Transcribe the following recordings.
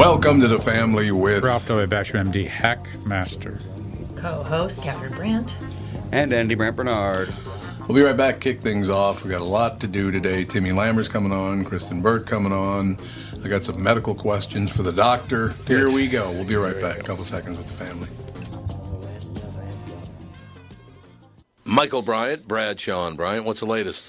Welcome to the family with Ralph W. Basher, MD, Hackmaster. Co-host Catherine Brandt. And Andy Brant Bernard. We'll be right back. Kick things off. We got a lot to do today. Timmy Lammer's coming on. Kristen Burt coming on. I got some medical questions for the doctor. Here we go. We'll be right back. A couple seconds with the family. Michael Bryant, Bradshaw and Bryant. What's the latest?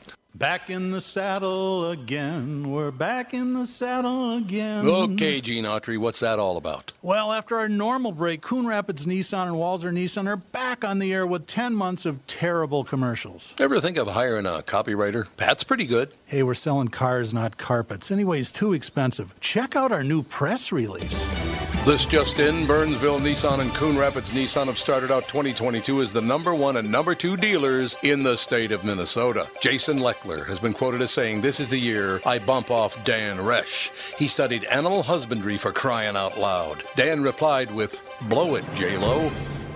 Back in the saddle again. We're back in the saddle again. Okay, Gene Autry, what's that all about? Well, after our normal break, Coon Rapids Nissan and Walzer Nissan are back on the air with 10 months of terrible commercials. Ever think of hiring a copywriter? Pat's pretty good. Hey, we're selling cars, not carpets. Anyways, too expensive. Check out our new press release. This just in, Burnsville Nissan and Coon Rapids Nissan have started out 2022 as the number one and number two dealers in the state of Minnesota. Jason Leckler has been quoted as saying, This is the year I bump off Dan Resch. He studied animal husbandry for crying out loud. Dan replied with, Blow it, J-Lo.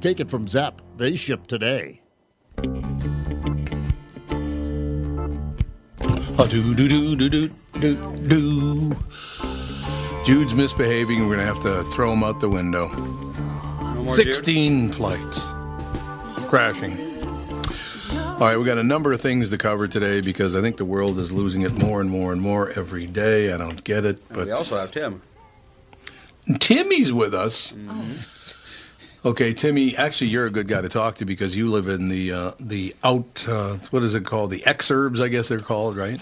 Take it from Zepp. They ship today. Do do do do do do do. Jude's misbehaving. We're gonna have to throw him out the window. No more Jude? Sixteen flights crashing. All right, we got a number of things to cover today because I think the world is losing it more and more and more every day. I don't get it, And but we also have Tim. Timmy's with us. Mm-hmm. Okay, Timmy. Actually, you're a good guy to talk to because you live in the uh, the out. Uh, what is it called? The exurbs, I guess they're called, right?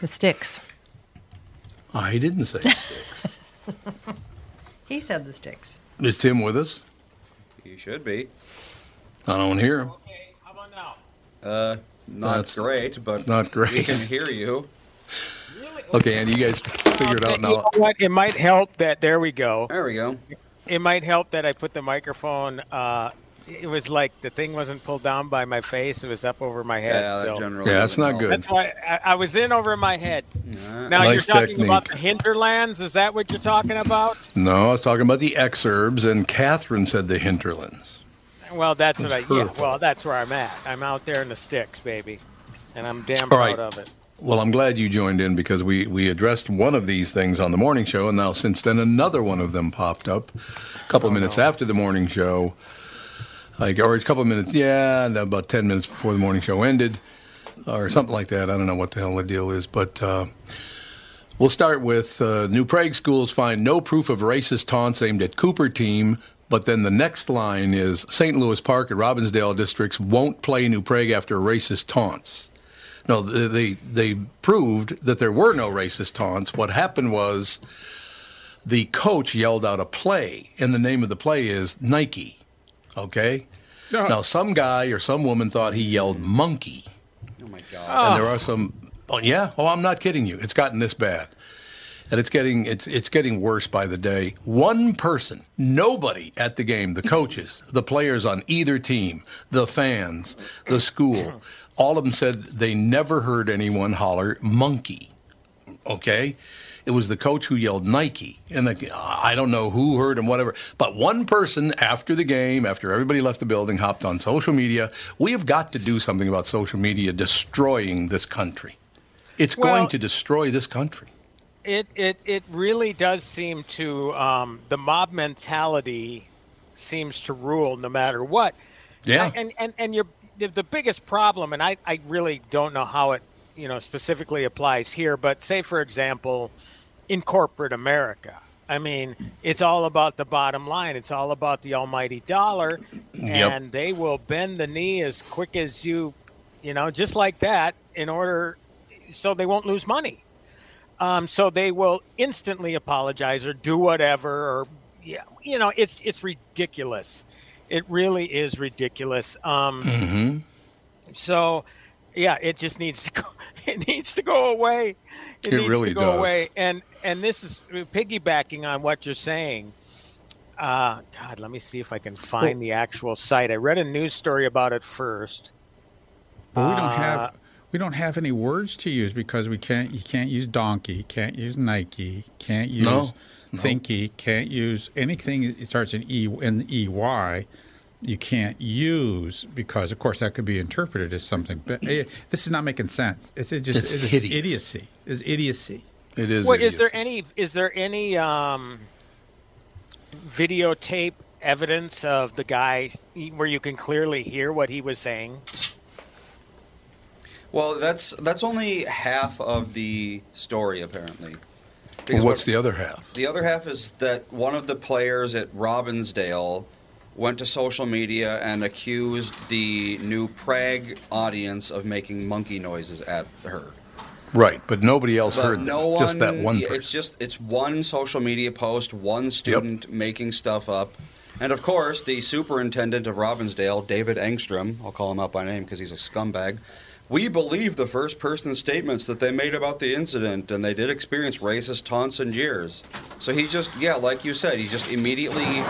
The sticks. I didn't say. Sticks. he said the sticks. is Tim with us? He should be. I don't hear him. Okay, how about now? Uh, not That's great, but not great. we can hear you. Okay, Andy, you guys figure it out You now. know what? It might help that there we go. There we go. It might help that I put the microphone. Uh, it was like the thing wasn't pulled down by my face; it was up over my head. Yeah, so generally. Yeah, that's doesn't help. good. that's why I, I was in over my head. Yeah. Now Nice you're talking about the hinterlands. Is that what you're talking about? No, I was talking about the exurbs, and Catherine said the hinterlands. Well, that's what I. Yeah, well, that's where I'm at. I'm out there in the sticks, baby, and I'm damn All proud right. of it. Well, I'm glad you joined in because we, we addressed one of these things on the morning show, and now since then another one of them popped up a couple of minutes after the morning show, like or a couple of minutes, yeah, about ten minutes before the morning show ended, or something like that. I don't know what the hell the deal is, but uh, we'll start with uh, New Prague schools find no proof of racist taunts aimed at Cooper team. But then the next line is St. Louis Park and Robbinsdale districts won't play New Prague after racist taunts. No, they they proved that there were no racist taunts. What happened was the coach yelled out a play, and the name of the play is Nike. Okay, Oh. Now, some guy or some woman thought he yelled monkey. Oh my god. Ah. and there are some. Oh yeah. Oh, I'm not kidding you. It's gotten this bad, and it's getting it's it's getting worse by the day. One person, nobody at the game, the coaches, the players on either team, the fans, the school, all of them said they never heard anyone holler monkey. Okay. It was the coach who yelled Nike, and the, I don't know who heard him, whatever. But one person after the game, after everybody left the building, hopped on social media. We have got to do something about social media destroying this country. It's Well- going to destroy this country. It it it really does seem to um, the mob mentality seems to rule no matter what. Yeah. And and and your the, the biggest problem, and I I really don't know how it you know specifically applies here, but say for example, in corporate America. I mean, it's all about the bottom line. It's all about the almighty dollar, Yep. and they will bend the knee as quick as you, you know, just like that, in order, so they won't lose money. Um, so they will instantly apologize or do whatever, or yeah, you know, it's it's ridiculous. It really is ridiculous. Um, hmm so, yeah, it just needs to go. It needs to go away. It, It needs really to go does. away. And and this is piggybacking on what you're saying. Uh, God, let me see if I can find the actual site. I read a news story about it first. But we don't Uh, have we don't have any words to use because we can't. You can't use donkey. Can't use Nike. Can't use No, no. thinky. Can't use anything. that starts in e in ey. You can't use because, of course, that could be interpreted as something. But eh, this is not making sense. It's it just It's it is idiocy. It's idiocy. It is. Well, is there any is there any um, videotape evidence of the guy where you can clearly hear what he was saying? Well, that's that's only half of the story apparently. Well, Because what's what- the other half? The other half is that one of the players at Robbinsdale went to social media and accused the new Prague audience of making monkey noises at her. Right, but nobody else But heard them. no one, just that one person. It's just it's one social media post, one student making stuff up, and of course the superintendent of Robbinsdale, David Engstrom. I'll call him out by name because he's a scumbag. We believe the first person statements that they made about the incident, and they did experience racist taunts and jeers. So he just, yeah, like you said, he just immediately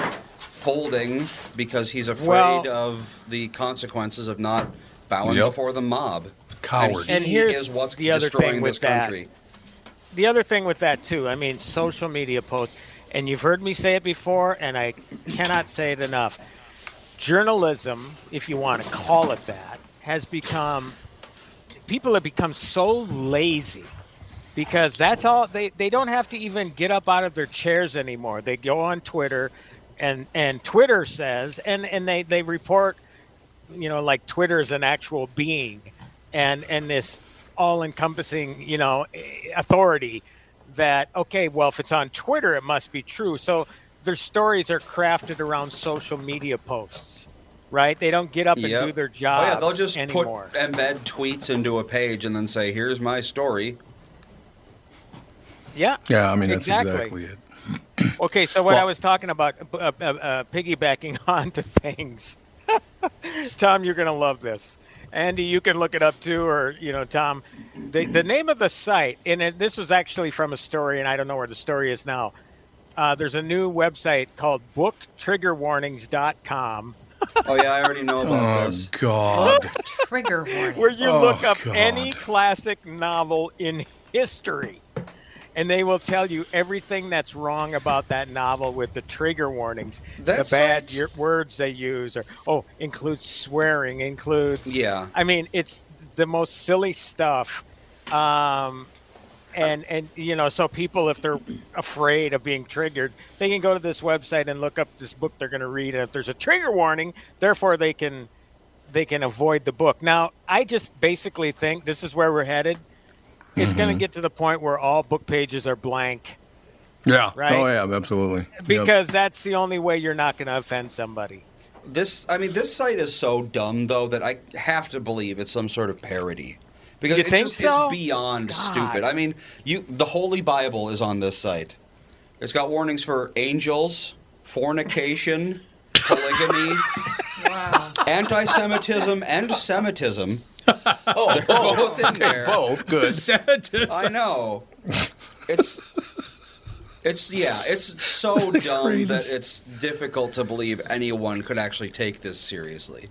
folding because he's afraid Well- of the consequences of not bowing Yep. before the mob. Coward. And And here's is what's the other destroying thing with this that. country. the other thing with that too, I mean, social media posts, and you've heard me say it before, and I cannot say it enough. Journalism, if you want to call it that, has become people have become so lazy because that's all they they don't have to even get up out of their chairs anymore. They go on Twitter and and Twitter says and and they they report you know like Twitter is an actual being and and this all encompassing you know authority that okay well if it's on Twitter it must be true so their stories are crafted around social media posts right they don't get up and Yep. do their Oh yeah, they'll just anymore put embed tweets into a page and then say, "Here's my story." yeah yeah, I mean that's Exactly. exactly, it. Okay, so what I was talking about, uh, uh, uh, piggybacking on to things. Tom, you're gonna love this. Andy, you can look it up too, or you know, Tom. The the name of the site, and it, this was actually from a story, and I don't know where the story is now. Uh, there's a new website called BookTriggerWarnings.com Oh yeah, I already know about this. Oh this. God. Trigger warnings. where you Oh, look up God. any classic novel in history and they will tell you everything that's wrong about that novel with the trigger warnings the bad words they use or oh includes swearing includes Yeah. i mean it's the most silly stuff um and and you know so people if they're afraid of being triggered they can go to this website and look up this book they're going to read and if there's a trigger warning therefore they can they can avoid the book. Now i just basically think this is where we're headed it's going to mm-hmm. get to the point where all book pages are blank Yeah. Oh, right? Oh yeah, absolutely. Yep. because that's the only way you're not going to offend somebody This, I mean, this site is so dumb though that I have to believe it's some sort of parody. Because You it's think just so? it's beyond God. stupid. I mean, you the Holy Bible is on this site. It's got warnings for angels, fornication, polygamy, Wow. Anti-Semitism and Semitism. Oh, They're both in there. both good. I know. It's it's yeah, it's so dumb that it's difficult to believe anyone could actually take this seriously.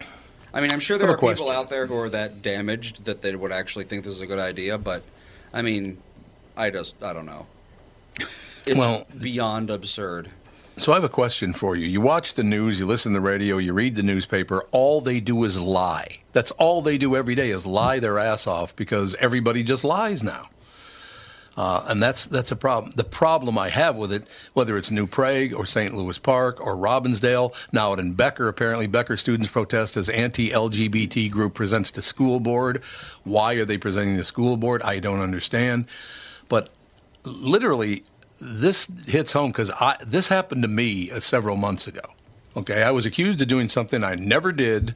I mean, I'm sure there are have a people out there who are that damaged that they would actually think this is a good idea, but I mean, I just I don't know. It's Well- beyond absurd. So I have a question for you. You watch the news, you listen to the radio, you read the newspaper. All they do is lie. That's all they do every day is lie their ass off because everybody just lies now. Uh, and that's that's a problem. The problem I have with it, whether it's New Prague or St. Louis Park or Robbinsdale, now in Becker, apparently Becker students protest as anti-LGBT group presents to school board. Why are they presenting to school board? I don't understand. But literally, this hits home because this happened to me uh, several months ago. Okay, I was accused of doing something I never did,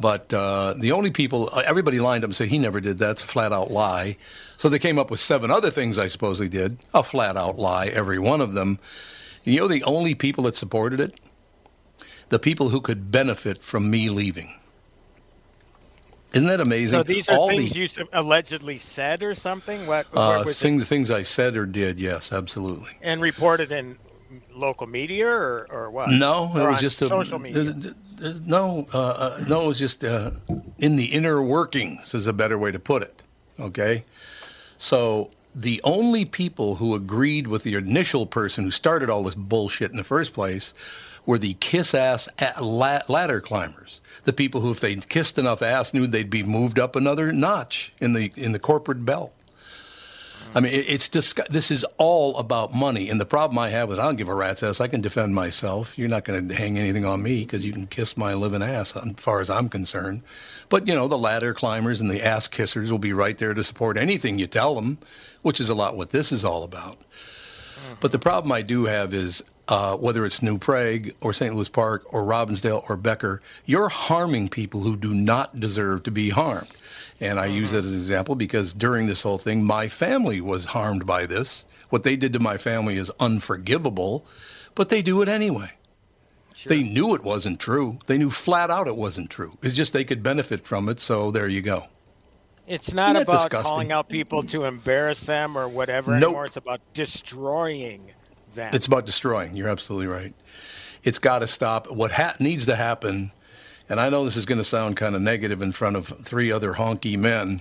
but uh, the only people, uh, everybody lined up and said he never did that. It's a flat out lie. So they came up with seven other things I supposedly did, a flat out lie, every one of them. You know the only people that supported it? The people who could benefit from me leaving. Isn't that amazing? So these are All things the, you allegedly said or something? What, uh, was it? things, things I said or did, yes, absolutely. and reported in local media or, or what? No, it Or was on just a social media. uh, no, uh, uh, no. It was just uh, in the inner workings is a better way to put it. Okay, so the only people who agreed with the initial person who started all this bullshit in the first place were the kiss ass ladder climbers. The people who, if they kissed enough ass, knew they'd be moved up another notch in the in the corporate belt. I mean, it's this is all about money. And the problem I have with it, I don't give a rat's ass. I can defend myself. You're not going to hang anything on me because you can kiss my living ass, as far as I'm concerned. But, you know, the ladder climbers and the ass kissers will be right there to support anything you tell them, which is a lot what this is all about. But the problem I do have is uh, whether it's New Prague or St. Louis Park or Robbinsdale or Becker, you're harming people who do not deserve to be harmed. And I use that as an example because during this whole thing, my family was harmed by this. What they did to my family is unforgivable, but they do it anyway. They knew it wasn't true. They knew flat out it wasn't true. It's just they could benefit from it, so there you go. It's not about disgusting? calling out people to embarrass them or whatever Nope. anymore. It's about destroying them. It's about destroying. You're absolutely right. It's got to stop. What ha- needs to happen, and I know this is going to sound kind of negative in front of three other honky men,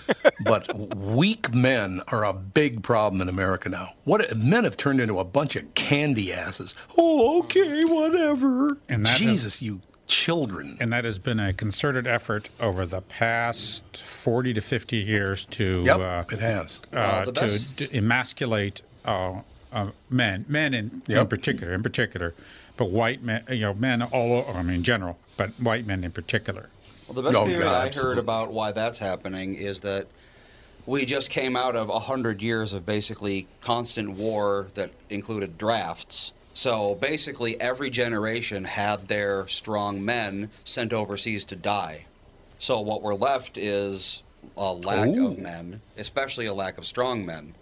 but weak men are a big problem in America now. What men have turned into a bunch of candy asses. Oh, okay, whatever. And that has- Jesus, you children. And that has been a concerted effort over the past 40 to 50 years to Yep, uh, it has. uh, Well, the to d- emasculate uh, men, men in, in particular, in particular, but white men, you know, men all, o- I mean, in general, but white men in particular. Well, the best Oh, theory God, I absolutely. heard about why that's happening is that we just came out of a hundred years of basically constant war that included drafts. So basically, every generation had their strong men sent overseas to die. So what we're left is a lack Ooh. of men, especially a lack of strong men.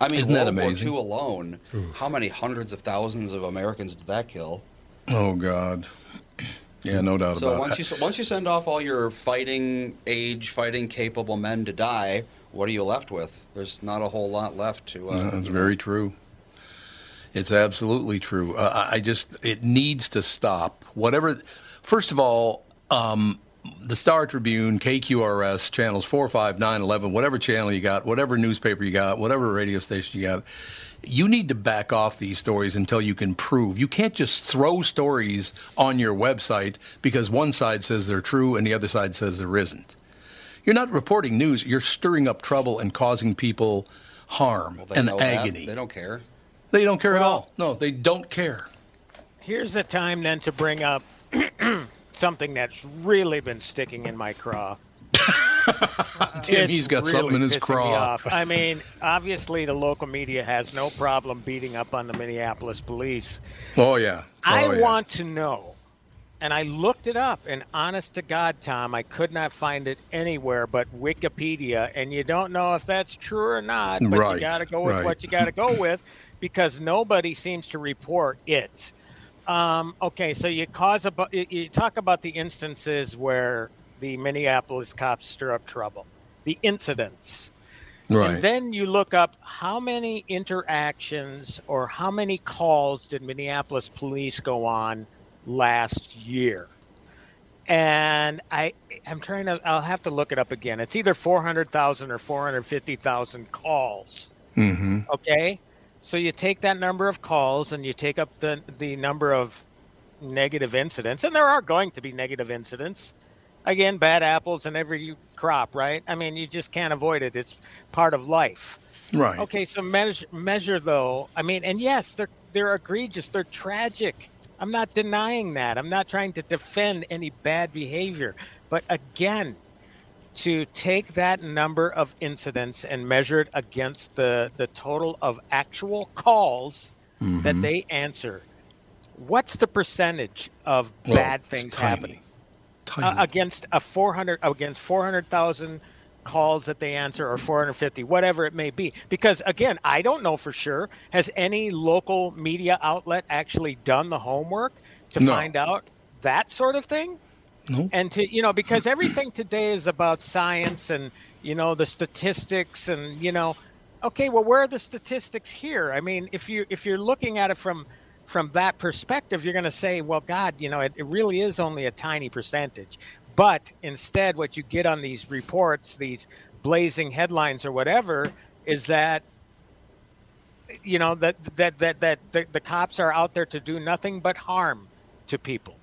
I mean, Isn't that World amazing? War II alone, how many hundreds of thousands of Americans did that kill? Oh, God. Yeah, no doubt So about once it. you once you send off all your fighting age, fighting capable men to die, what are you left with? There's not a whole lot left to. Uh, No, it's you know. very true. It's absolutely true. Uh, I I just it needs to stop. Whatever. First of all, um, the Star Tribune, KQRS, channels four, five, nine, eleven, whatever channel you got, whatever newspaper you got, whatever radio station you got. You need to back off these stories until you can prove. You can't just throw stories on your website because one side says they're true and the other side says there isn't. You're not reporting news. You're stirring up trouble and causing people harm Well, and know that. agony. They don't care. They don't care at all. No, they don't care. Here's the time then to bring up something that's really been sticking in my craw. Tim, he's got really something in his me craw. off. I mean, obviously the local media has no problem beating up on the Minneapolis police. Oh yeah. I Oh, yeah. want to know, and I looked it up, and honest to God, Tom, I could not find it anywhere but Wikipedia, and you don't know if that's true or not, but Right, you got to go with right. what you got to go with because nobody seems to report it. Um, okay, so you cause a bu- you, you talk about the instances where the Minneapolis cops stir up trouble, the incidents. Right. And then you look up how many interactions or how many calls did Minneapolis police go on last year. And I I'm trying to I'll have to look it up again. It's either 400,000 or 450,000 calls. mm-hmm. Okay? So you take that number of calls and you take up the the number of negative incidents and there are going to be negative incidents. Again, bad apples in every crop, right? I mean, you just can't avoid it. It's part of life. Right. Okay, so measure, measure though. I mean, and yes, they're they're egregious. They're tragic. I'm not denying that. I'm not trying to defend any bad behavior. But again, to take that number of incidents and measure it against the the total of actual calls that Mhm. they answer, what's the percentage of Well, bad things tiny. happening? Tiny. uh, against a 400 against 400,000 calls that they answer or 450 whatever it may be because again I don't know for sure has any local media outlet actually done the homework to No. find out that sort of thing no. and to you know because everything today is about science and you know the statistics and you know okay well where are the statistics here i mean if you if you're looking at it from from that perspective you're going to say well god you know it, it really is only a tiny percentage but instead what you get on these reports these blazing headlines or whatever is that you know that that that that the, the cops are out there to do nothing but harm to people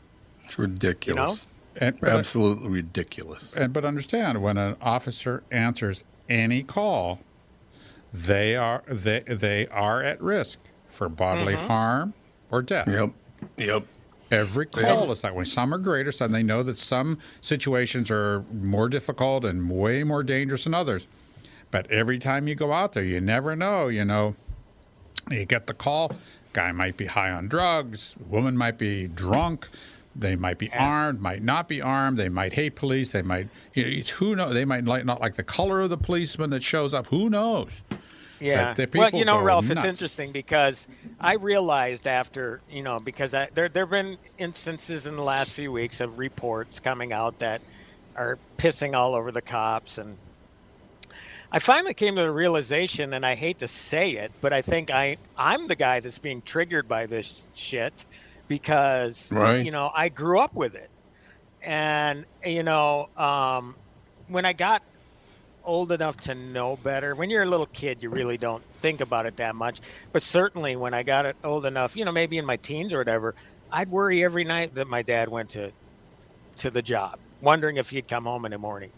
It's ridiculous. And, but, Absolutely ridiculous. and, but understand, when an officer answers any call, they are they they are at risk for bodily mm-hmm. harm or death. Yep. Yep. Every call is that way. Some are greater, some they know that some situations are more difficult and way more dangerous than others. But every time you go out there, you never know. You know, you get the call. Guy might be high on drugs. Woman might be drunk. They might be armed. Might not be armed. They might hate police. They might. You know, it's who knows. They might like, not like the color of the policeman that shows up. Who knows? Yeah. Well, you know, Ralph, it's interesting because I realized after, you know, because I, there there have been instances in the last few weeks of reports coming out that are pissing all over the cops and I finally came to the realization and I hate to say it, but I think I I'm the guy that's being triggered by this shit because Right. you know, I grew up with it. And you know, um when I got old enough to know better. When you're a little kid, you really don't think about it that much. But certainly when I got it old enough, you know, maybe in my teens or whatever, I'd worry every night that my dad went to to the job, wondering if he'd come home in the morning.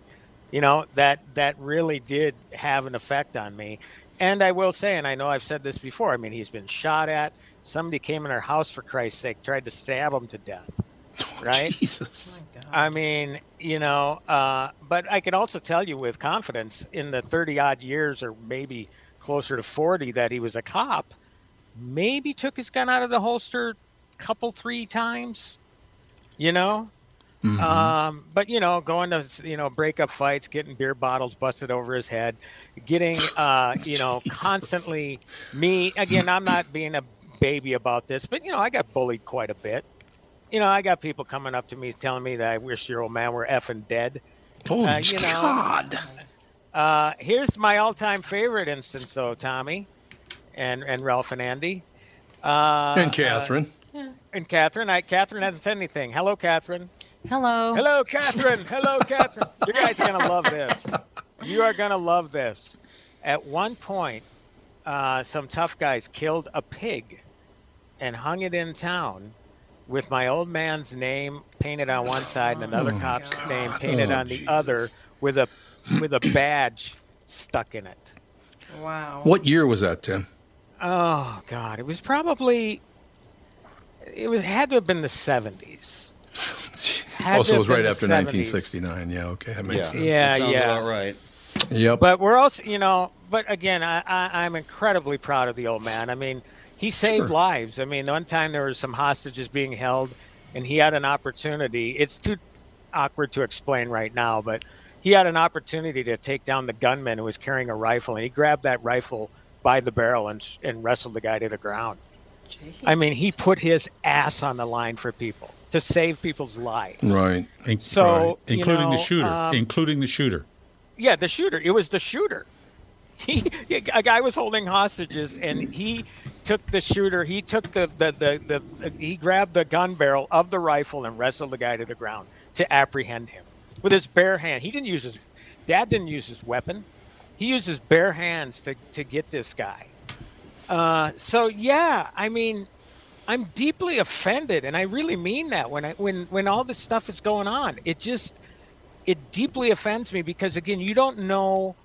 You know, that that really did have an effect on me. And I will say, and I know I've said this before, I mean, he's been shot at. Somebody came in our house for Christ's sake, tried to stab him to death. Right? Jesus. I mean, you know, uh, but I can also tell you with confidence in the 30 odd years or maybe closer to 40 that he was a cop, maybe took his gun out of the holster a couple, three times, you know? Um, but you know, going to you know break up fights, getting beer bottles busted over his head, getting uh, you know constantly me again. I'm not being a baby about this, but you know I got bullied quite a bit. You know, I got people coming up to me telling me that I wish your old man were effing dead. Oh, Uh, you know, God. Uh, here's my all-time favorite instance, though, Tommy, and and Ralph and Andy, uh, and Catherine. uh, and Catherine. I Catherine hasn't said anything. Hello, Catherine. Hello. Hello, Catherine. Hello, Catherine. You guys are gonna love this. You are gonna love this. At one point, uh, some tough guys killed a pig and hung it in town with my old man's name painted on one side and another hmm. cop's oh, name painted Oh, on the Jesus. other with a with a badge stuck in it. Wow. What year was that, Tim? Oh God, it was probably it was had to have been the seventies. Had oh, so to it was right after 1969. Yeah, okay, that makes Yeah. sense. Yeah, That sounds yeah. about right. Yep. But we're also, you know, but again, I, I, I'm incredibly proud of the old man. I mean, he saved Sure. lives. I mean, one time there were some hostages being held, and he had an opportunity. It's too awkward to explain right now, but he had an opportunity to take down the gunman who was carrying a rifle, and he grabbed that rifle by the barrel and and wrestled the guy to the ground. I mean, he put his ass on the line for people to save people's lives. Right. In- So, right. you including the shooter, um, including the shooter. Yeah, the shooter. It was the shooter. He, a guy was holding hostages, and he took the shooter. He took the the, the, the he grabbed the gun barrel of the rifle and wrestled the guy to the ground to apprehend him with his bare hand. He didn't use his dad didn't use his weapon. He used his bare hands to to get this guy. Uh, so yeah, I mean, I'm deeply offended, and I really mean that when I when when all this stuff is going on. It just it deeply offends me because again, you don't know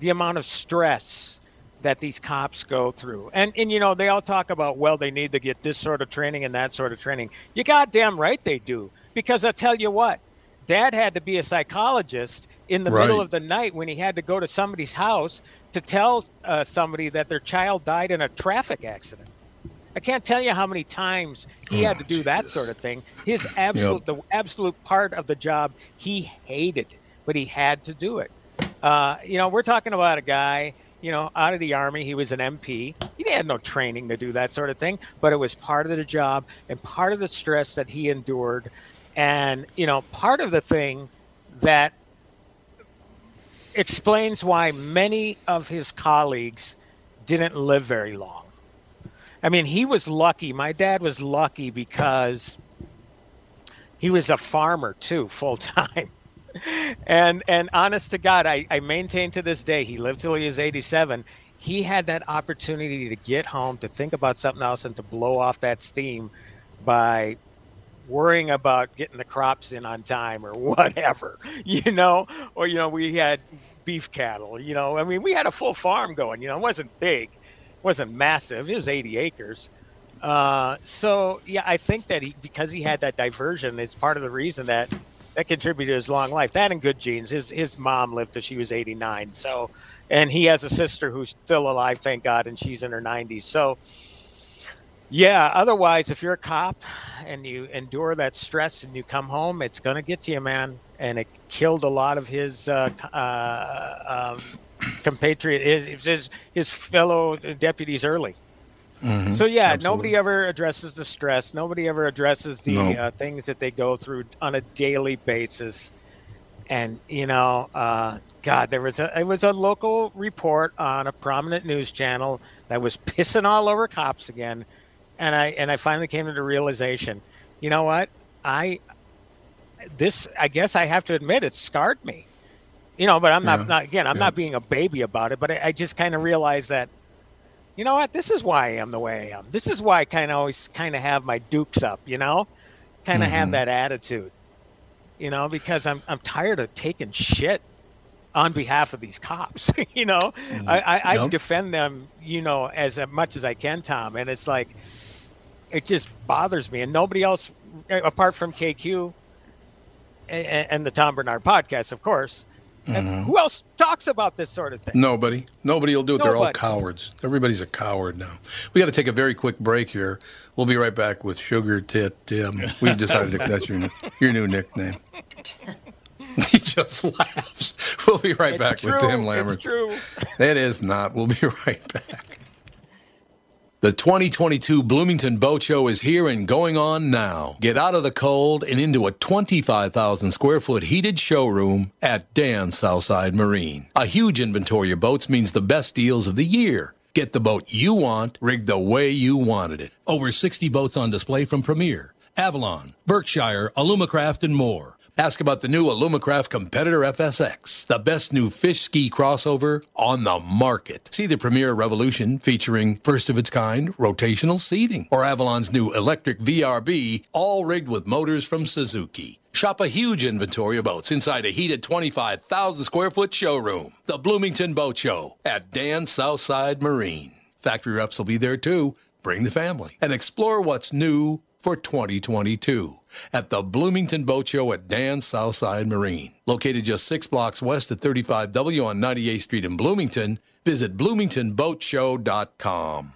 the amount of stress that these cops go through. And and you know, they all talk about well, they need to get this sort of training and that sort of training. You goddamn right they do. Because I tell you what, dad had to be a psychologist in the middle of the night when he had to go to somebody's house to tell uh, somebody that their child died in a traffic accident. I can't tell you how many times he had to do that sort of thing. His absolute, the absolute part of the job he hated, but he had to do it. Uh, you know, we're talking about a guy, you know, out of the army. He was an MP. He had no training to do that sort of thing, but it was part of the job and part of the stress that he endured. And, you know, part of the thing that explains why many of his colleagues didn't live very long. I mean, he was lucky. My dad was lucky because he was a farmer too, full time. And and honest to God, I, I maintain to this day, he lived till he was 87. He had that opportunity to get home, to think about something else, and to blow off that steam by worrying about getting the crops in on time or whatever, you know, or, you know, we had beef cattle, you know, I mean, we had a full farm going, you know, it wasn't big, it wasn't massive, it was 80 acres. Uh, so yeah, I think that he, because he had that diversion is part of the reason that that contributed to his long life. That and good genes. His, his mom lived till she was 89. So, and he has a sister who's still alive, thank God, and she's in her 90s. So, yeah, otherwise, if you're a cop and you endure that stress and you come home, it's going to get to you, man. And it killed a lot of his uh, uh, um, compatriot, his, his, his fellow deputies early. So, yeah, absolutely. nobody ever addresses the stress. Nobody ever addresses the No. uh, things that they go through on a daily basis. And, you know, uh, God, there was a, it was a local report on a prominent news channel that was pissing all over cops again and I and I finally came to the realization, you know what? I this I guess I have to admit it scarred me. You know, but I'm not, Yeah. not again, I'm Yeah. not being a baby about it, but I, I just kind of realized that you know what? This is why I am the way I am. This is why I kind of always kind of have my dukes up, you know? Kind of have Mhm. that attitude. You know, because I'm I'm tired of taking shit on behalf of these cops. you know, mm, I, I, I Yep. defend them, you know, as uh, much as I can, Tom. And it's like, it just bothers me. And nobody else, uh, apart from KQ and, and the Tom Barnard podcast, of course, and mm-hmm. who else talks about this sort of thing? Nobody. Nobody will do it. They're all cowards. Everybody's a coward now. We got to take a very quick break here. We'll be right back with Sugar Tit Tim. We've decided that that's your, your new nickname. he just laughs. We'll be right It's back true. with Tim Lammer. It's true. That is not. We'll be right back. The 2022 Bloomington Boat Show is here and going on now. Get out of the cold and into a 25,000 square foot heated showroom at Dan Southside Marine. A huge inventory of boats means the best deals of the year. Get the boat you want, rigged the way you wanted it. Over 60 boats on display from Premier, Avalon, Berkshire, Alumacraft, and more. Ask about the new Alumacraft Competitor FSX, the best new fish ski crossover on the market. See the Premier Revolution featuring first of its kind rotational seating, or Avalon's new electric VRB, all rigged with motors from Suzuki. Shop a huge inventory of boats inside a heated 25,000 square foot showroom. The Bloomington Boat Show at Dan Southside Marine. Factory reps will be there too. Bring the family and explore what's new for 2022 at the Bloomington Boat Show at Dan Southside Marine. Located just six blocks west of 35W on 98th Street in Bloomington, visit bloomingtonboatshow.com.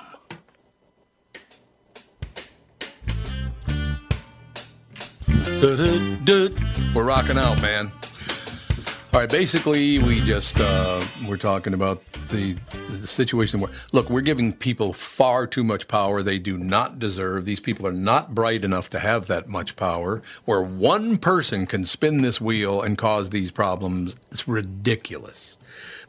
We're rocking out, man. All right, basically, we just uh, we're talking about the, the situation where look, we're giving people far too much power they do not deserve. These people are not bright enough to have that much power. Where one person can spin this wheel and cause these problems, it's ridiculous.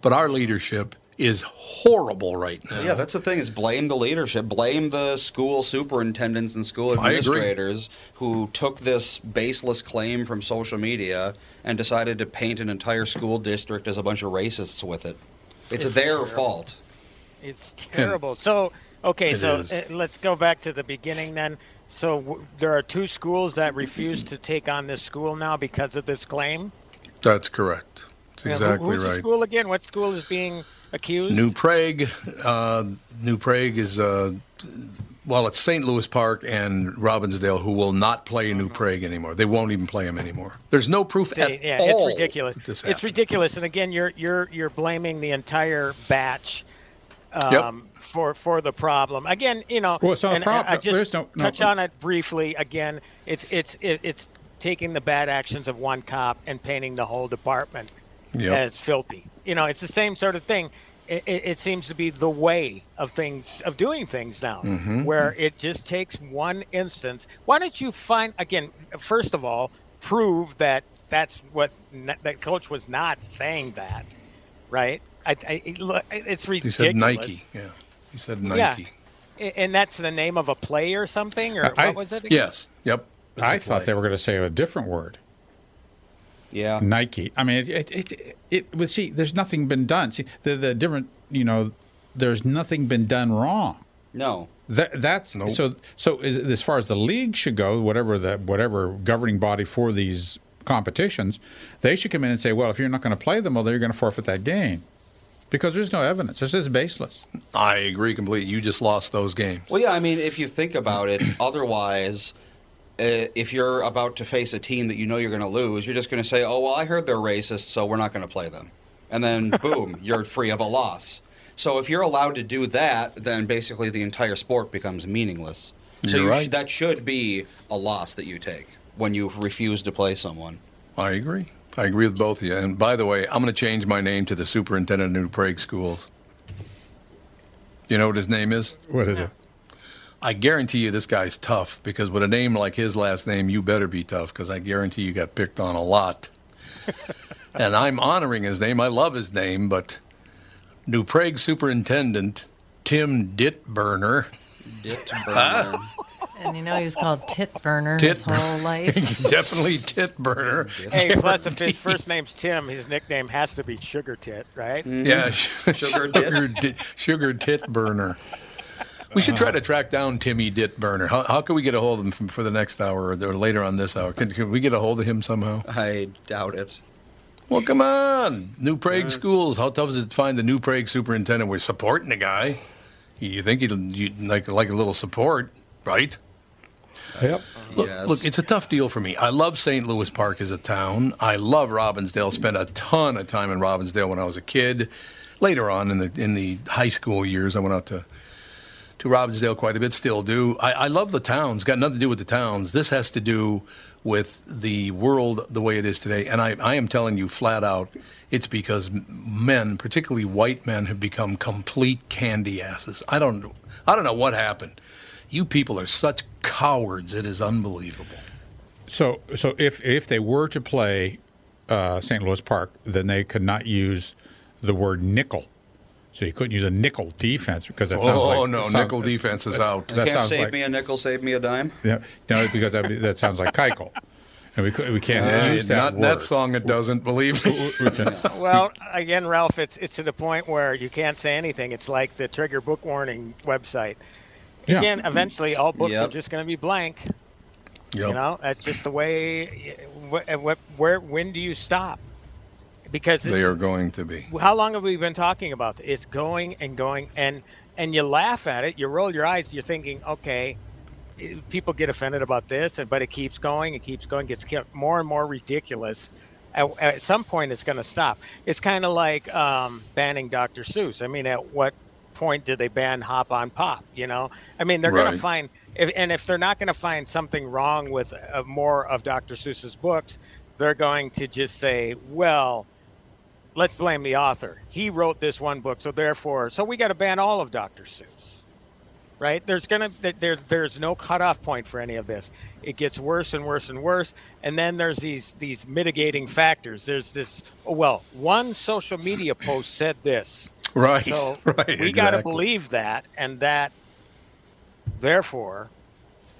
But our leadership is horrible right now. Yeah, that's the thing is blame the leadership, blame the school superintendents and school administrators who took this baseless claim from social media and decided to paint an entire school district as a bunch of racists with it. It's, It's their terrible. fault. It's terrible. So, okay, so is. uh, let's go back to the beginning then. So w- there are two schools that refuse to take on this school now because of this claim. That's correct. That's Now, who- exactly who's the right. school again? What school is being accused? New Prague, uh, New Prague is uh, well, it's St. Louis Park and Robbinsdale who will not play New Prague anymore. They won't even play them anymore. There's no proof See, at yeah, all. it's ridiculous. this It's ridiculous. And again, you're you're you're blaming the entire batch Yep. um, for for the problem. Again, you know, Well, it's not a and, problem. I just There's no- no- touch on it briefly. Again, it's it's it's taking the bad actions of one cop and painting the whole department Yep. as filthy. You know, it's the same sort of thing. It, it, it seems to be the way of things of doing things now, Mm-hmm. where it just takes one instance. Why don't you find again? First of all, prove that that's what that coach was not saying that, right? I, I, look, it's He ridiculous. said Nike. Yeah. He said Yeah. Nike. A- and that's the name of a play or something, or I- what was it? again? Yes. Yep. It's I a thought they were going to say a different word. Yeah. Nike. I mean, it, it, it, it but see, there's nothing been done. See, the, the different, you know, there's nothing been done wrong. No. That, that's Nope. so. So as, as far as the league should go, whatever the whatever governing body for these competitions, they should come in and say, well, if you're not going to play them, well, then you're going to forfeit that game, because there's no evidence. This is baseless. I agree completely. You just lost those games. Well, yeah, I mean, if you think about it, otherwise, uh, Uh, if you're about to face a team that you know you're going to lose, you're just going to say, oh, well, I heard they're racist, so we're not going to play them. And then, boom, you're free of a loss. So if you're allowed to do that, then basically the entire sport becomes meaningless. So You're you right. sh- that should be a loss that you take when you refuse to play someone. I agree. I agree with both of you. And by the way, I'm going to change my name to the superintendent of New Prague Schools. You know what his name is? What is it? I guarantee you this guy's tough because with a name like his last name, you better be tough because I guarantee you got picked on a lot. and I'm honoring his name. I love his name, but New Prague Superintendent Tim Dittberner. Dit burner. And you know he was called Tit Burner Tit his whole life. Definitely Titburner. Hey, plus if his first name's Tim, his nickname has to be Sugar Tit, right? Yeah, Sugar sugar, Dit? dit, sugar tit burner. We should try uh-huh. to track down Timmy Dittberner. How, how can we get a hold of him from, for the next hour or, or later on this hour? Can, can we get a hold of him somehow? I doubt it. Well, come on. New Prague uh. schools. How tough is it to find the New Prague superintendent? We're supporting the guy. You think you'd you like like a little support, right? Yep. Look, Yes. look, it's a tough deal for me. I love St. Louis Park as a town. I love Robbinsdale. Spent a ton of time in Robbinsdale when I was a kid. Later on in the in the high school years, I went out to to Robbinsdale quite a bit. Still do. I, I love the towns. Got nothing to do with the towns. This has to do with the world the way it is today. And I, I am telling you flat out, it's because men, particularly white men, have become complete candy asses. I don't I don't know what happened. You people are such cowards. It is unbelievable. So, so if if they were to play uh, St. Louis Park, then they could not use the word nickel. So you couldn't use a nickel defense because that sounds like Oh, no, sounds- nickel defense is out. That Can't save like me a nickel, save me a dime. yeah, no, because that, that sounds like Keuchel, and we could, we can't Uh, use that not word. that song. It doesn't believe me. We can- Well, again, Ralph, it's it's to the point where you can't say anything. It's like the trigger book warning website. Yeah. Again, eventually, all books are just going to be blank. Yep. You know, that's just the way. wh- wh- Where when do you stop? Because They are going to be. how long have we been talking about this? It's going and going, and and you laugh at it. You roll your eyes. You're thinking, okay, people get offended about this, and but it keeps going. It keeps going. Gets more and more ridiculous. At, at some point, it's going to stop. It's kind of like um, banning Dr. Seuss. I mean, at what point did they ban Hop on Pop? You know, I mean, they're going to find, if, and if they're not going to find something wrong with uh, more of Dr. Seuss's books, they're going to just say, well, let's blame the author. He wrote this one book, so therefore, so we got to ban all of Dr. Seuss. Right? There's gonna there, there there's no cutoff point for any of this. It gets worse and worse and worse, and then there's these these mitigating factors. There's this. Oh, well, one social media post said this, Right. so right. we got to believe that, and that, therefore,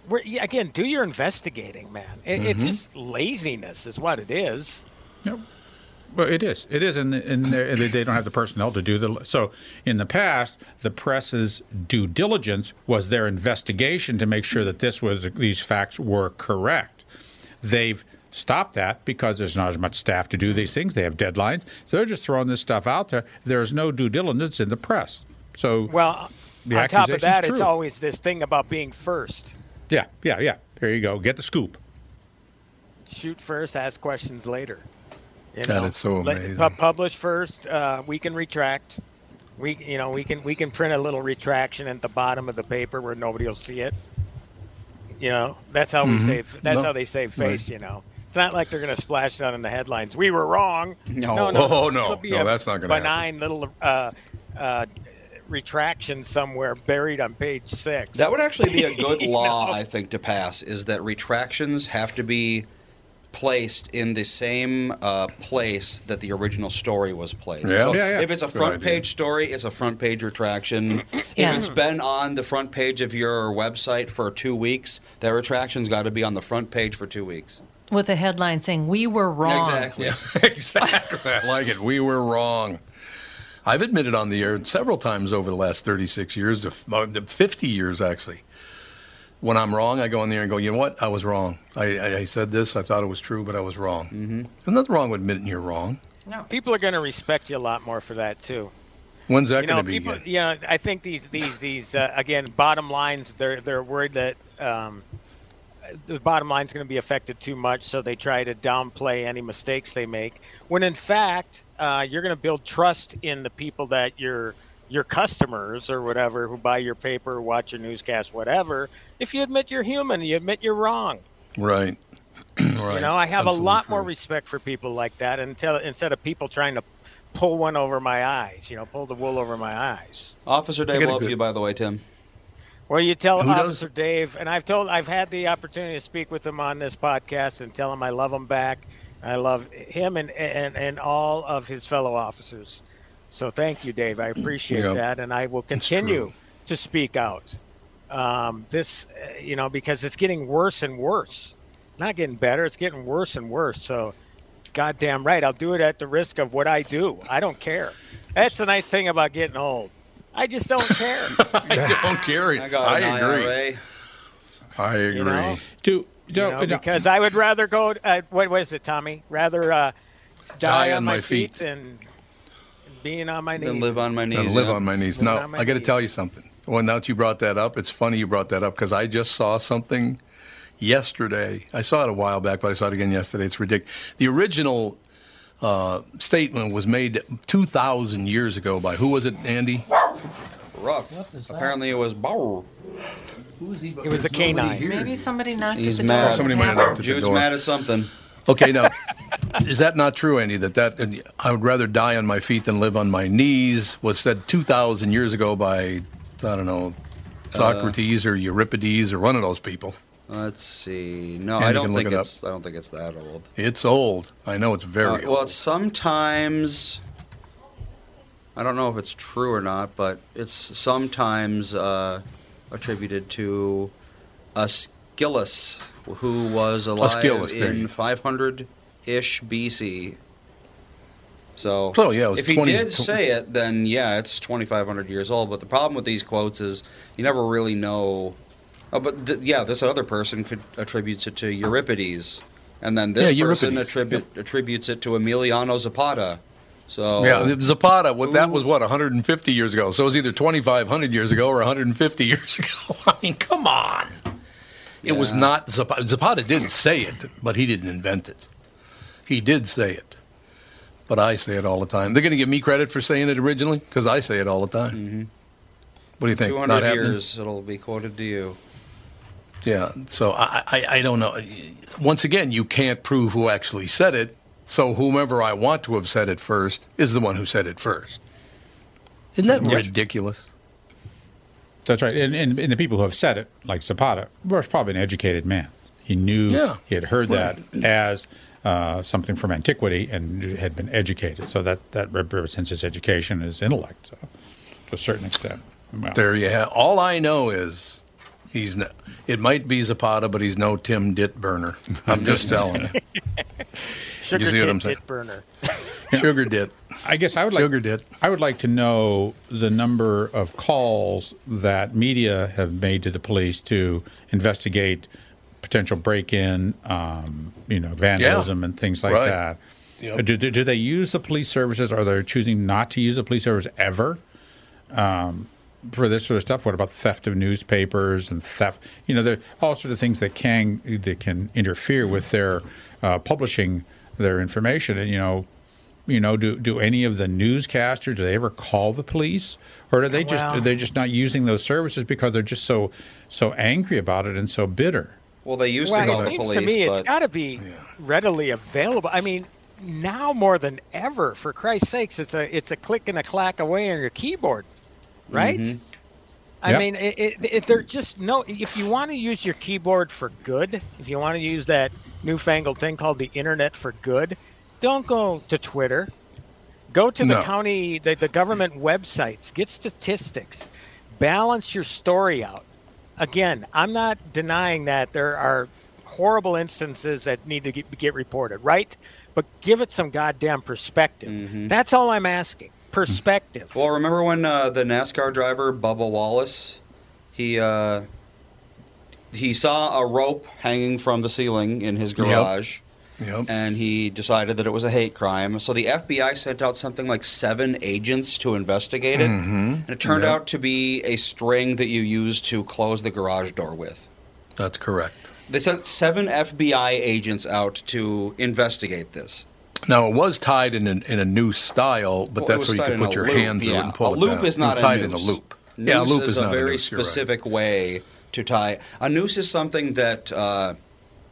we're, yeah, again, do your investigating, man. It, It's Mm-hmm. just laziness, is what it is. Well, it is. It is, and, they don't have the personnel to do the. So, in the past, the press's due diligence was their investigation to make sure that this was these facts were correct. They've stopped that because there's not as much staff to do these things. They have deadlines, so they're just throwing this stuff out there. There's no due diligence in the press. So, Well, on top of that, it's always this thing about being first. yeah, yeah, yeah. There you go. Get the scoop. Shoot first, ask questions later. You God, it's so Let- amazing. pu- publish first. Uh, we can retract. We, you know, we can we can print a little retraction at the bottom of the paper where nobody will see it. You know, that's how we save. That's No. how they save Right. face. You know, it's not like they're going to splash that in the headlines. We were wrong. No. no, no, Oh, no. No, that's not gonna happen. benign little uh, uh, retraction somewhere buried on page six. That would actually be a good law, know? I think, to pass. Is that retractions have to be placed in the same uh, place that the original story was placed. Yeah. So Yeah, yeah. if it's a Good front idea. page story, it's a front page retraction. Yeah. If it's been on the front page of your website for two weeks, that retraction's got to be on the front page for two weeks. With a headline saying, We were wrong. Exactly. Yeah, exactly. I like it. We were wrong. I've admitted on the air several times over the last 36 years, to f- uh, the 50 years actually. When I'm wrong, I go on there and go, you know what? I was wrong. I, I, I said this. I thought it was true, but I was wrong. Mm-hmm. There's nothing wrong with admitting you're wrong. No. People are going to respect you a lot more for that too. When's that you going to be? people. good? You know, I think these these these uh, again bottom lines. They're they're worried that um, the bottom line's going to be affected too much, so they try to downplay any mistakes they make. When in fact, uh, you're going to build trust in the people that your your customers or whatever who buy your paper, watch your newscast, whatever. If you admit you're human, you admit you're wrong. Right. right. You know, I have a lot true. more respect for people like that until instead of people trying to pull one over my eyes, you know, pull the wool over my eyes. Officer Dave loves good- you, by the way, Tim. Well, you tell Who does? Officer Dave, and I've told, I've had the opportunity to speak with him on this podcast and tell him I love him back. I love him and and, and all of his fellow officers. So thank you, Dave. I appreciate Yeah. that, and I will continue to speak out. Um, this, uh, you know, because it's getting worse and worse. Not getting better; it's getting worse and worse. So, goddamn right, I'll do it at the risk of what I do. I don't care. That's the nice thing about getting old. I just don't care. I don't care. I I agree. IRA. I agree. You know? Do, You do- know, do- because I would rather go. Uh, what was it, Tommy? Rather uh, die, on, my feet, than being on my knees. Then live on my knees. and live yeah. on my knees. Live No, my I got to tell you something. Well, now that you brought that up, it's funny you brought that up because I just saw something yesterday. I saw it a while back, but I saw it again yesterday. It's ridiculous. The original uh, statement was made 2,000 years ago by who was it, Andy? Rough. Apparently, it was Bauer. Who is he? It was a canine. Maybe somebody knocked He's at the mad. door. Somebody might have knocked at the door. Jude's door. mad at something. Okay, now, is that not true, Andy? That that I would rather die on my feet than live on my knees was said 2,000 years ago by I don't know Socrates or Euripides or one of those people. Let's see. No, And I don't think it it's. I don't think it's that old. It's old. I know it's very Uh, old. well, sometimes I don't know if it's true or not, but it's sometimes uh, attributed to Aeschylus, who was alive you in 500-ish BC. So, So, yeah, it was if he 20 did say it, then yeah, it's 2,500 years old. But the problem with these quotes is you never really know. Oh, but th- yeah, this other person could attributes it to Euripides, and then this Yeah, person attribute, attributes it to Emiliano Zapata. So Yeah, Zapata. What that was what 150 years ago. So it was either 2,500 years ago or 150 years ago. I mean, come on. It was not Zapata. Zapata did say it, but he didn't invent it. He did say it, but I say it all the time. They're going to give me credit for saying it originally because I say it all the time. Mm-hmm. What do you think? 200 Not happening? years it'll be quoted to you. Yeah. So I, I, I don't know. Once again, you can't prove who actually said it. So whomever I want to have said it first is the one who said it first. Isn't that Yes. ridiculous? That's right. And, and, and the people who have said it, like Zapata, was probably an educated man. He knew, Yeah. he had heard that as uh, something from antiquity and had been educated. So that, that represents his education, his intellect, so, to a certain extent. Well, There you have. All I know is he's. No, it might be Zapata, but he's no Tim Dittberner. I'm just telling you. Sugar see what I'm saying? tit burner. Sugar Dit. I guess I would like Sugar Dit. I would like to know the number of calls that media have made to the police to investigate potential break-in, um, you know, vandalism and things like Right. that. Yep. Do, do, do they use the police services? Are they choosing not to use the police service ever um, for this sort of stuff? What about theft of newspapers and theft? You know, there are all sorts of things that can that can interfere with their uh, publishing their information. And you know, you know, do do any of the newscasters do they ever call the police, or are they just Well- are they just not using those services because they're just so so angry about it and so bitter? Well, they used to Well, call it the seems police, to me but it's got to be readily available. I mean, now more than ever, for Christ's sakes, it's a it's a click and a clack away on your keyboard, right? Mhm. I Yep. mean, it, it, it, they're just no. If you want to use your keyboard for good, if you want to use that newfangled thing called the internet for good, don't go to Twitter. Go to the No. county, the, the government websites. Get statistics. Balance your story out. Again, I'm not denying that there are horrible instances that need to get, get reported, right? But give it some goddamn perspective. Mhm. That's all I'm asking. Perspective. Well, remember when uh, the NASCAR driver Bubba Wallace, he uh, he saw a rope hanging from the ceiling in his garage, Yep. And he decided that it was a hate crime. So the FBI sent out something like seven agents to investigate it, and it turned Yep. out to be a string that you use to close the garage door with. That's correct. They sent seven FBI agents out to investigate this. Now it was tied in a, in a noose style, but Well, that's where you could put your loop, hand through yeah. and pull a it loop down. is not a tied noose. in a loop. Noose yeah, a loop is, is, a not very a noose. you're right. specific way to tie. A noose is something that uh,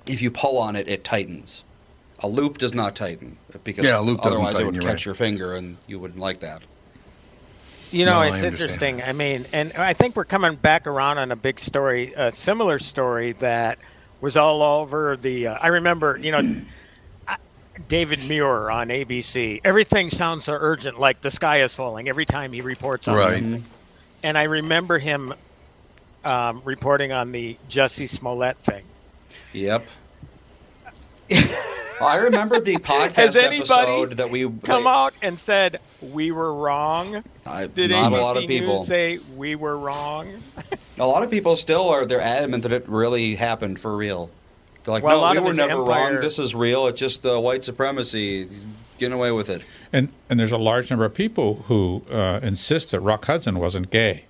if you pull on it, it tightens. A loop does not tighten because Yeah, a loop otherwise tighten, it would catch right. your finger and you wouldn't like that. You know, No, it's understand. interesting. I mean, and I think we're coming back around on a big story, a similar story that was all over the. Uh, I remember, you know, David Muir on ABC. Everything sounds so urgent, like the sky is falling every time he reports on Right. something. And I remember him um, reporting on the Jussie Smollett thing. Yep. I remember the podcast Has anybody episode that we Come out and said we were wrong. I, Did not ABC a lot of people. News say we were wrong? A lot of people still are. They're adamant that it really happened for real. They're like, Well, no, we were never empire- wrong. This is real. It's just uh, white supremacy. He's getting away with it. And and there's a large number of people who uh, insist that Rock Hudson wasn't gay.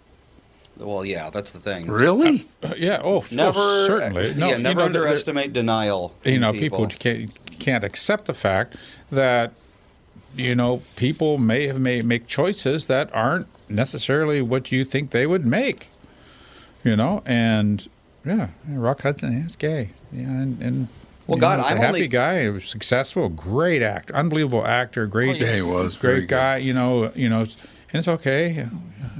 Well, yeah, that's the thing. Really? Uh, yeah. Oh, oh, Never, certainly. No, yeah, you never know, there- there- underestimate denial. you know, people, can't, can't accept the fact that, you know, people may have made make choices that aren't necessarily what you think they would make. You know, and yeah, Rock Hudson, he's gay. Yeah, and, and Well, you God, know, I'm a happy only- guy. He was successful, great actor, unbelievable actor, great. Yeah, he was. Very great good. guy. You know, you know, and it's okay.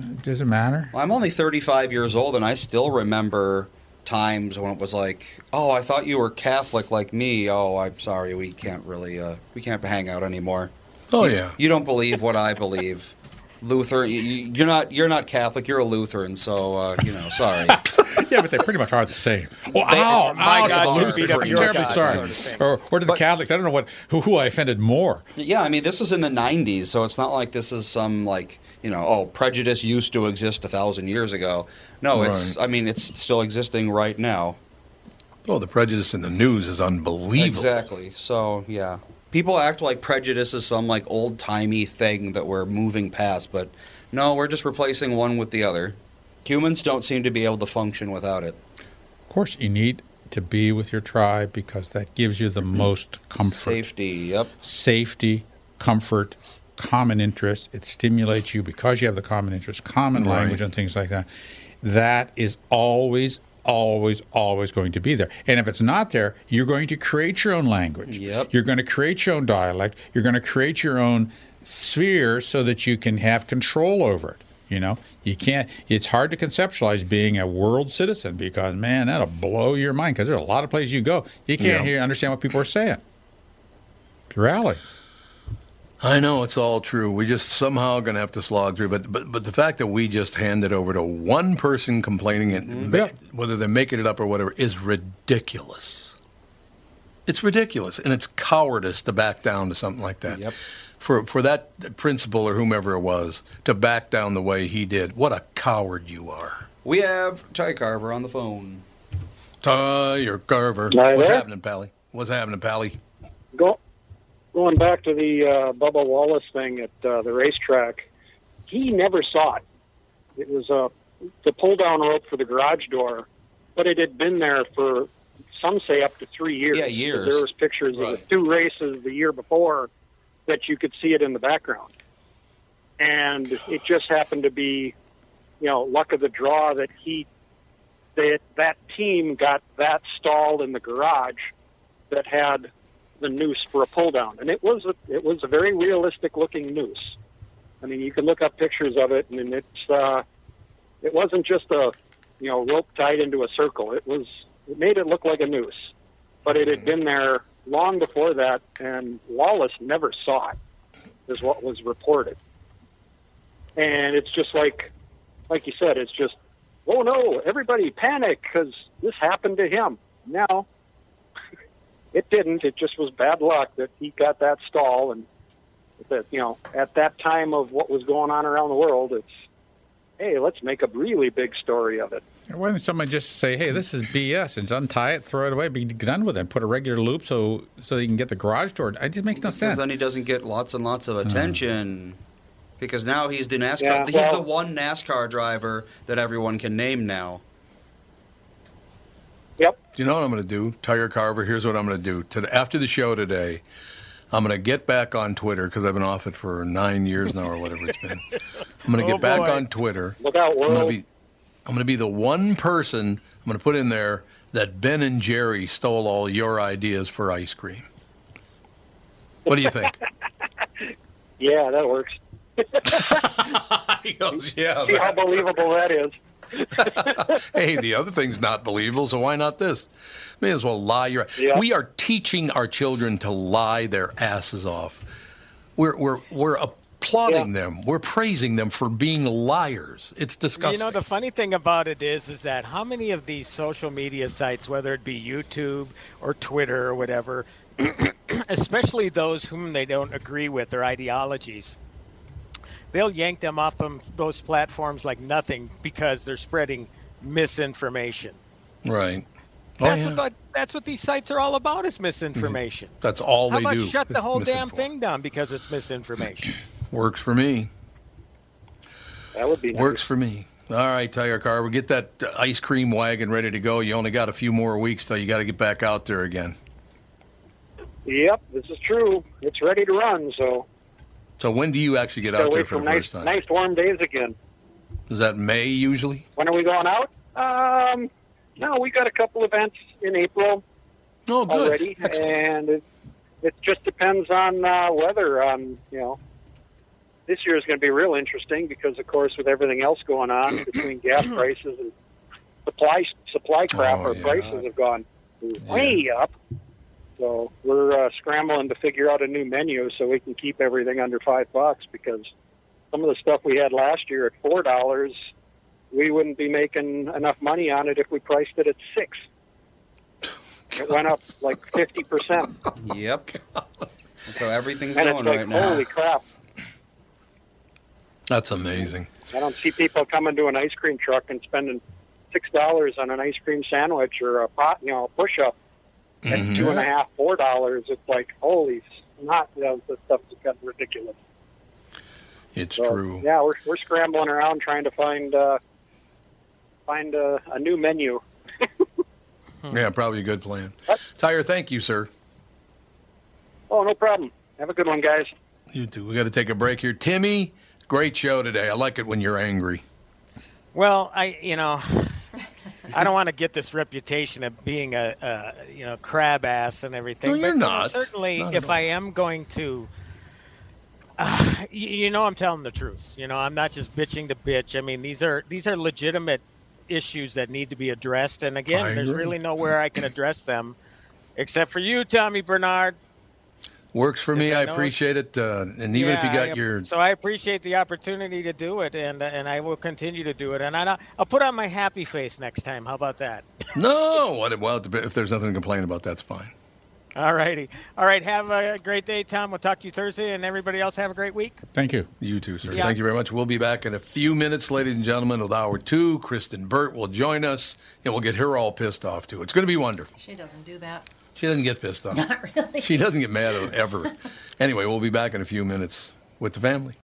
It doesn't matter. Well, I'm only 35 years old, and I still remember times when it was like, "Oh, I thought you were Catholic like me. Oh, I'm sorry, we can't really, uh, we can't hang out anymore. Oh yeah. You don't believe what I believe." Luther, you- you're not you're not Catholic. You're a Lutheran, so uh, you know. Sorry. yeah, but they pretty much are the same. Oh, They- ow, my ow, God, I'm you beat up your terribly guy, sorry. sort of. Or, or to the Catholics, I don't know what who, who I offended more. Yeah, I mean, this is in the 90s, so it's not like this is some, like, you know, oh, prejudice used to exist a thousand years ago. No, it's, I mean, it's still existing right now. Oh, the prejudice in the news is unbelievable. Exactly. So, yeah. People act like prejudice is some, like, old timey thing that we're moving past, but no, we're just replacing one with the other. Humans don't seem to be able to function without it. Of course, you need to be with your tribe because that gives you the most comfort. Safety, yep. Safety, comfort, common interest. It stimulates you because you have the common interest, common Right. language, and things like that. That is always, always, always going to be there. And if it's not there, you're going to create your own language. Yep. You're going to create your own dialect. You're going to create your own sphere so that you can have control over it. You know, you can't. It's hard to conceptualize being a world citizen because man, that'll blow your mind. Because there's a lot of places you go, you can't Yeah. hear, understand what people are saying. Reality. I know it's all true. We just somehow going to have to slog through. But but but the fact that we just hand it over to one person complaining and mm-hmm. ma- whether they're making it up or whatever is ridiculous. It's ridiculous, and it's cowardice to back down to something like that. Yep. For for that principal or whomever it was to back down the way he did, what a coward you are. We have Ty Carver on the phone. Ty or Carver. Hi What's there. happening, Pally? What's happening, Pally? Go, going back to the uh, Bubba Wallace thing at uh, the racetrack, he never saw it. It was uh, the pull down rope for the garage door, but it had been there for some say up to three years. Yeah, years. There was pictures of the two races the year before that you could see it in the background, and it just happened to be, you know, luck of the draw that he that that team got that stalled in the garage that had the noose for a pull down, and it was a, it was a very realistic looking noose. I mean, you can look up pictures of it, and it's uh, it wasn't just a you know rope tied into a circle. It was it made it look like a noose, but it had been there long before that, and Wallace never saw it, is what was reported. And it's just like like you said, it's just oh no, everybody panic because this happened to him. No, it didn't. It just was bad luck that he got that stall, and that you know at that time of what was going on around the world, it's hey, let's make a really big story of it. Why don't somebody just say, "Hey, this is BS," and just untie it, throw it away, be done with it, and put a regular loop so so you can get the garage door? It just makes no Because sense. then he doesn't get lots and lots of uh. attention. Because now he's the NASCAR. Yeah, he's well- the one NASCAR driver that everyone can name now. Yep. Do you know what I'm going to do? Tire Carver, here's what I'm going to do. To, after the show today, I'm going to get back on Twitter because I've been off it for nine years now or whatever it's been. I'm going to Oh, get back on Twitter. Look out, I'm going to be I'm going to be the one person I'm going to put in there that Ben and Jerry stole all your ideas for ice cream. What do you think? Yeah, that works. he goes, yeah. See how believable that is. hey, the other thing's not believable, so why not this? May as well lie your. Yeah. We are teaching our children to lie their asses off. We're we're we're applauding them. We're praising them for being liars. It's disgusting. You know, the funny thing about it is, is that how many of these social media sites, whether it be YouTube or Twitter or whatever, especially those whom they don't agree with their ideologies, they'll yank them off them, those platforms like nothing because they're spreading misinformation. right. Oh, That's yeah. what that's what these sites are all about is mm-hmm. misinformation. That's all How they about do. shut the whole damn thing down because it's misinformation? Works for me. That would be nice. Works for me. All right, Tire Car, we get that ice cream wagon ready to go. You only got a few more weeks till you got to get back out there again. Yep, this is true. It's ready to run. So So when do you actually get out there for the nice, first time? nice warm days again. Is that May usually? When are we going out? Um, no, we got a couple events in April Oh, good. already, Excellent. and it, it just depends on uh, weather. Um, you know, this year is going to be real interesting because, of course, with everything else going on between gas prices and supply supply crap, Oh, our yeah. prices have gone way up. So we're uh, scrambling to figure out a new menu so we can keep everything under five bucks because some of the stuff we had last year at four dollars, we wouldn't be making enough money on it if we priced it at six. It went up like fifty percent, Yep. So everything's and it's going like right now. holy crap! That's amazing. I don't see people coming to an ice cream truck and spending six dollars on an ice cream sandwich or a pot, you know, a push up at Mhm. two and a half, four dollars. It's like holy, not you know, the stuff has gotten ridiculous. It's So, true. Yeah, we're we're scrambling around trying to find uh, find a, a new menu. Yeah, probably a good plan. Tire, thank you, sir. Oh, no problem. Have a good one, guys. You too. We got to take a break here. Timmy, great show today. I like it when you're angry. Well, I you know, I don't want to get this reputation of being a, a you know crab ass and everything. No, you're but, not. certainly, Not if I am going to, uh, you, you know, I'm telling the truth. You know, I'm not just bitching to bitch. I mean, these are these are legitimate issues that need to be addressed. And again, I there's agree. really nowhere I can address them, except for you, Tommy Barnard. Works for me. I I appreciate it. Uh, and even if you got I- your so I appreciate the opportunity to do it, and and I will continue to do it, and I, I'll put on my happy face next time. How about that? no. Well, if there's nothing to complain about, that's fine. All righty. All right. Have a great day, Tom. We'll talk to you Thursday, and everybody else have a great week. Thank you. You too, sir. Yeah. Thank you very much. We'll be back in a few minutes, ladies and gentlemen, with hour two. Kristen Burt will join us, and we'll get her all pissed off too. It's going to be wonderful. She doesn't do that. She doesn't get pissed off. Not really. She doesn't get mad at ever. Anyway, we'll be back in a few minutes with the family.